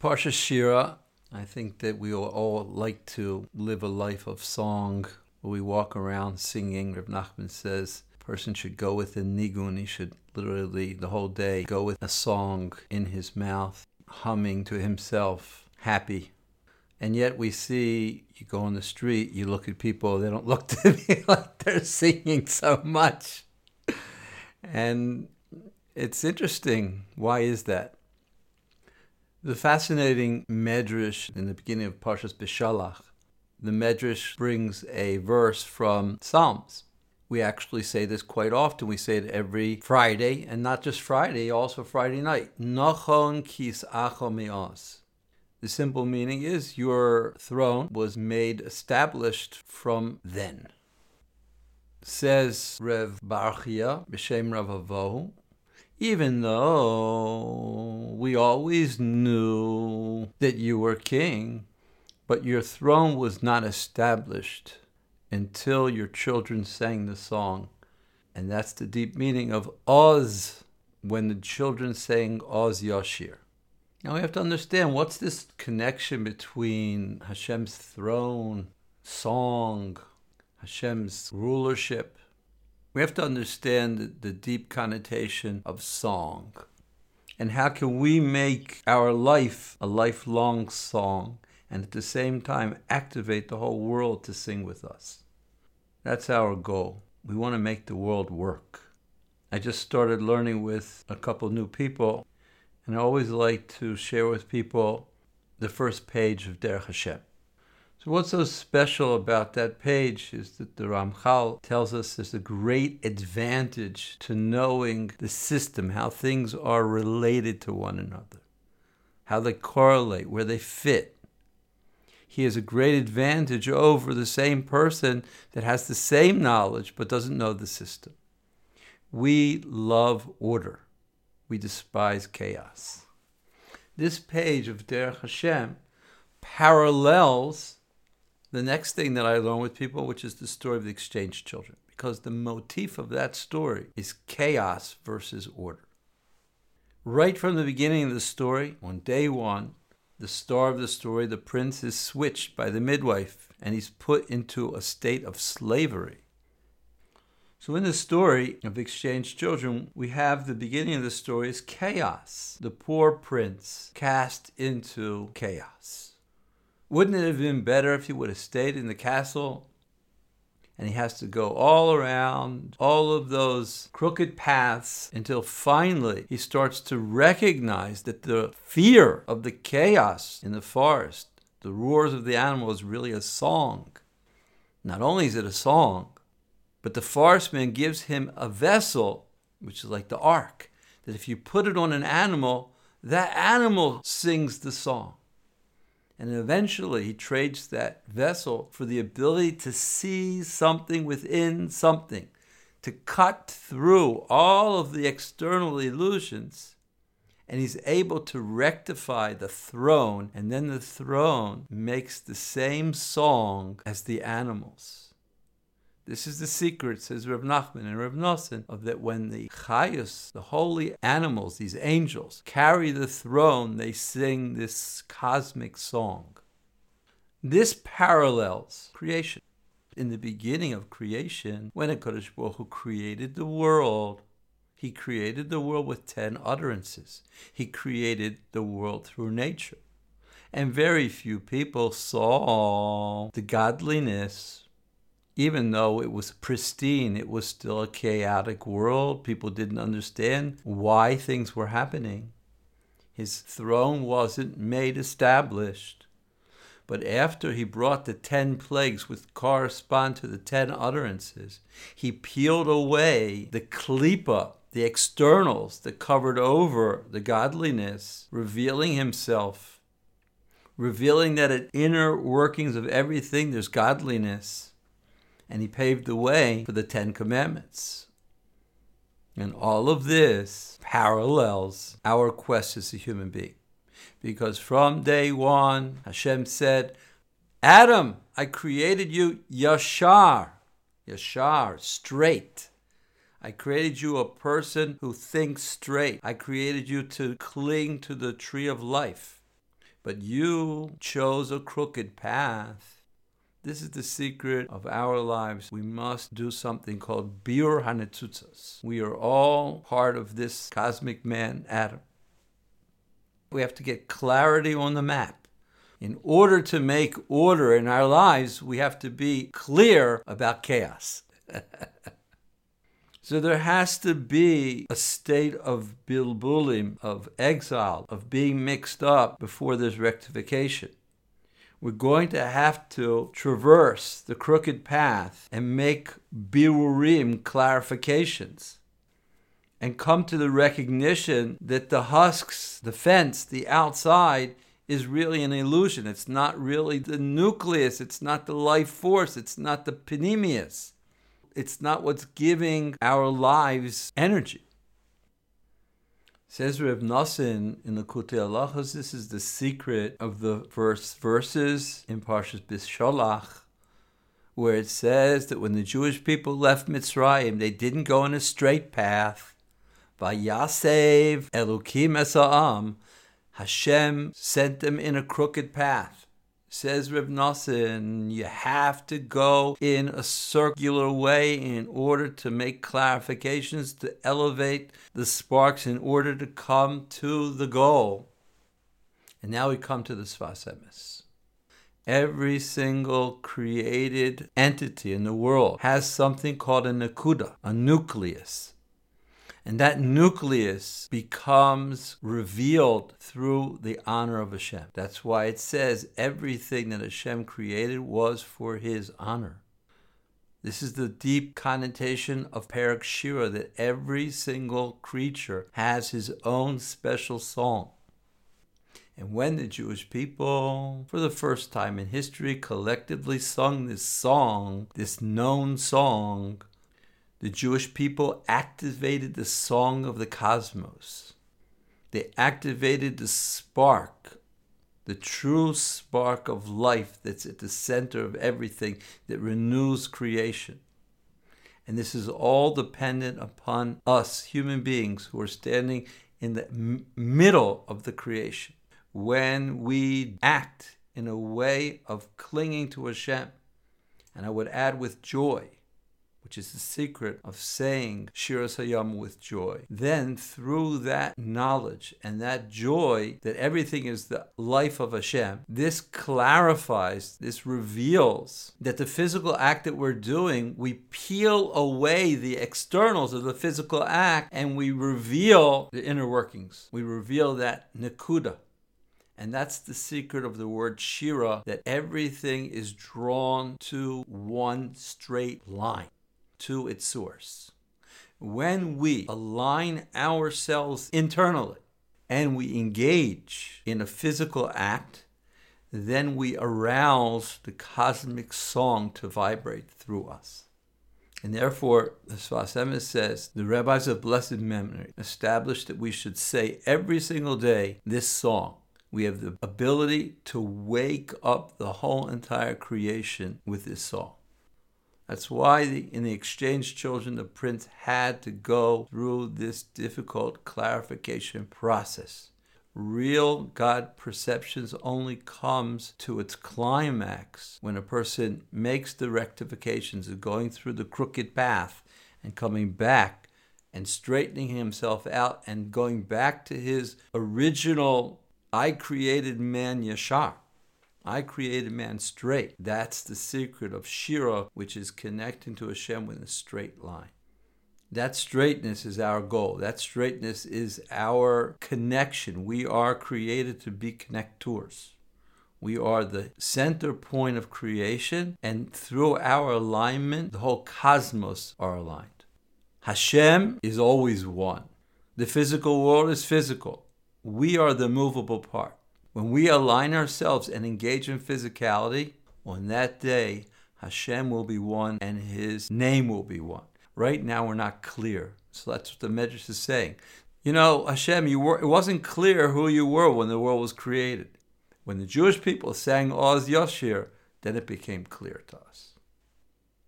Parsha Shira. I think that we all like to live a life of song we walk around singing. Reb Nachman says a person should go with a nigun. He should literally the whole day go with a song in his mouth, humming to himself, happy. And yet we see you go on the street, you look at people, they don't look to me like they're singing so much. And it's interesting. Why is that? The fascinating medrash in the beginning of Parshas Beshalach, the medrash brings a verse from Psalms. We actually say this quite often. We say it every Friday, and not just Friday, also Friday night. Nachon kis acho me'os. The simple meaning is your throne was made established from then. Says Rev Barchia, B'Shem Rav Avohu, even though we always knew that you were king, but your throne was not established until your children sang the song. And that's the deep meaning of Oz when the children sang Oz Yashir. Now we have to understand what's this connection between Hashem's throne, song, Hashem's rulership, we have to understand the deep connotation of song. And how can we make our life a lifelong song and at the same time activate the whole world to sing with us? That's our goal. We want to make the world work. I just started learning with a couple new people, and I always like to share with people the first page of Derech Hashem. So, what's so special about that page is that the Ramchal tells us there's a great advantage to knowing the system, how things are related to one another, how they correlate, where they fit. He has a great advantage over the same person that has the same knowledge but doesn't know the system. We love order, we despise chaos. This page of Derech Hashem parallels the next thing that I learn with people, which is the story of the exchange children, because the motif of that story is chaos versus order. Right from the beginning of the story, on day one, the star of the story, the prince is switched by the midwife and he's put into a state of slavery. So, in the story of exchanged children, we have the beginning of the story is chaos. The poor prince cast into chaos. Wouldn't it have been better if he would have stayed in the castle? And he has to go all around all of those crooked paths until finally he starts to recognize that the fear of the chaos in the forest, the roars of the animal, is really a song. Not only is it a song, but the forestman gives him a vessel, which is like the ark, that if you put it on an animal, that animal sings the song. And eventually he trades that vessel for the ability to see something within something, to cut through all of the external illusions. And he's able to rectify the throne, and then the throne makes the same song as the animals. This is the secret, says Reb Nachman and Reb Nosson, of that when the chayus, the holy animals, these angels, carry the throne, they sing this cosmic song. This parallels creation. In the beginning of creation, when HaKadosh Baruch Hu created the world, he created the world with ten utterances. He created the world through nature. And very few people saw the godliness even though it was pristine, it was still a chaotic world. People didn't understand why things were happening. His throne wasn't made established. But after he brought the ten plagues which correspond to the ten utterances, he peeled away the klipa, the externals that covered over the godliness, revealing himself, revealing that at inner workings of everything there's godliness and he paved the way for the Ten Commandments. And all of this parallels our quest as a human being. Because from day one, Hashem said, Adam, I created you yashar, yashar, straight. I created you a person who thinks straight. I created you to cling to the tree of life. but you chose a crooked path. This is the secret of our lives. We must do something called Birur Hanitzotzos. We are all part of this cosmic man, Adam. We have to get clarity on the map. In order to make order in our lives, we have to be clear about chaos. so there has to be a state of bilbulim, of exile, of being mixed up before there's rectification. We're going to have to traverse the crooked path and make birurim clarifications and come to the recognition that the husks, the fence, the outside is really an illusion. It's not really the nucleus, it's not the life force, it's not the penimius. It's not what's giving our lives energy. Says Reb Nosson in the Likutei Halachos, this is the secret of the first verses in Parshas Beshalach, where it says that when the Jewish people left Mitzrayim, they didn't go in a straight path. Vayasev Elokim Esa'am, Hashem sent them in a crooked path. Says Reb Nosson, you have to go in a circular way in order to make clarifications, to elevate the sparks in order to come to the goal. And now we come to the Sfas Emes. Every single created entity in the world has something called a nakuda, a nucleus. And that nucleus becomes revealed through the honor of Hashem. That's why it says everything that Hashem created was for his honor. This is the deep connotation of Perek Shira that every single creature has his own special song. And when the Jewish people, for the first time in history, collectively sung this song, this known song, the Jewish people activated the song of the cosmos. They activated the spark, the true spark of life that's at the center of everything that renews creation. And this is all dependent upon us, human beings, who are standing in the m- middle of the creation. When we act in a way of clinging to Hashem, and I would add with joy, which is the secret of saying Shiras Hayam with joy. Then, through that knowledge and that joy that everything is the life of Hashem, this clarifies, this reveals that the physical act that we're doing, we peel away the externals of the physical act and we reveal the inner workings. We reveal that Nakuda. And that's the secret of the word Shira, that everything is drawn to one straight line to its source. When we align ourselves internally and we engage in a physical act, then we arouse the cosmic song to vibrate through us. And therefore, the Sfas Emes says, the rabbis of blessed memory established that we should say every single day this song. We have the ability to wake up the whole entire creation with this song. That's why the, in the exchange children, the prince had to go through this difficult clarification process. Real God perceptions only comes to its climax when a person makes the rectifications of going through the crooked path and coming back and straightening himself out and going back to his original I created man Yashar I created man straight. That's the secret of Shira, which is connecting to Hashem with a straight line. That straightness is our goal. That straightness is our connection. We are created to be connectors. We are the center point of creation, and through our alignment, the whole cosmos are aligned. Hashem is always one. The physical world is physical. We are the movable part. When we align ourselves and engage in physicality, on that day, Hashem will be one and His name will be one. Right now, we're not clear. So that's what the Medrash is saying. You know, Hashem, you were, it wasn't clear who you were when the world was created. When the Jewish people sang Oz Yashir, then it became clear to us.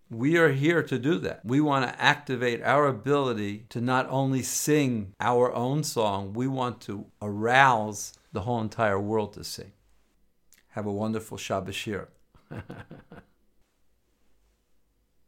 We are here to do that. We want to activate our ability to not only sing our own song, we want to arouse the whole entire world to see. Have a wonderful Shabbat Shir.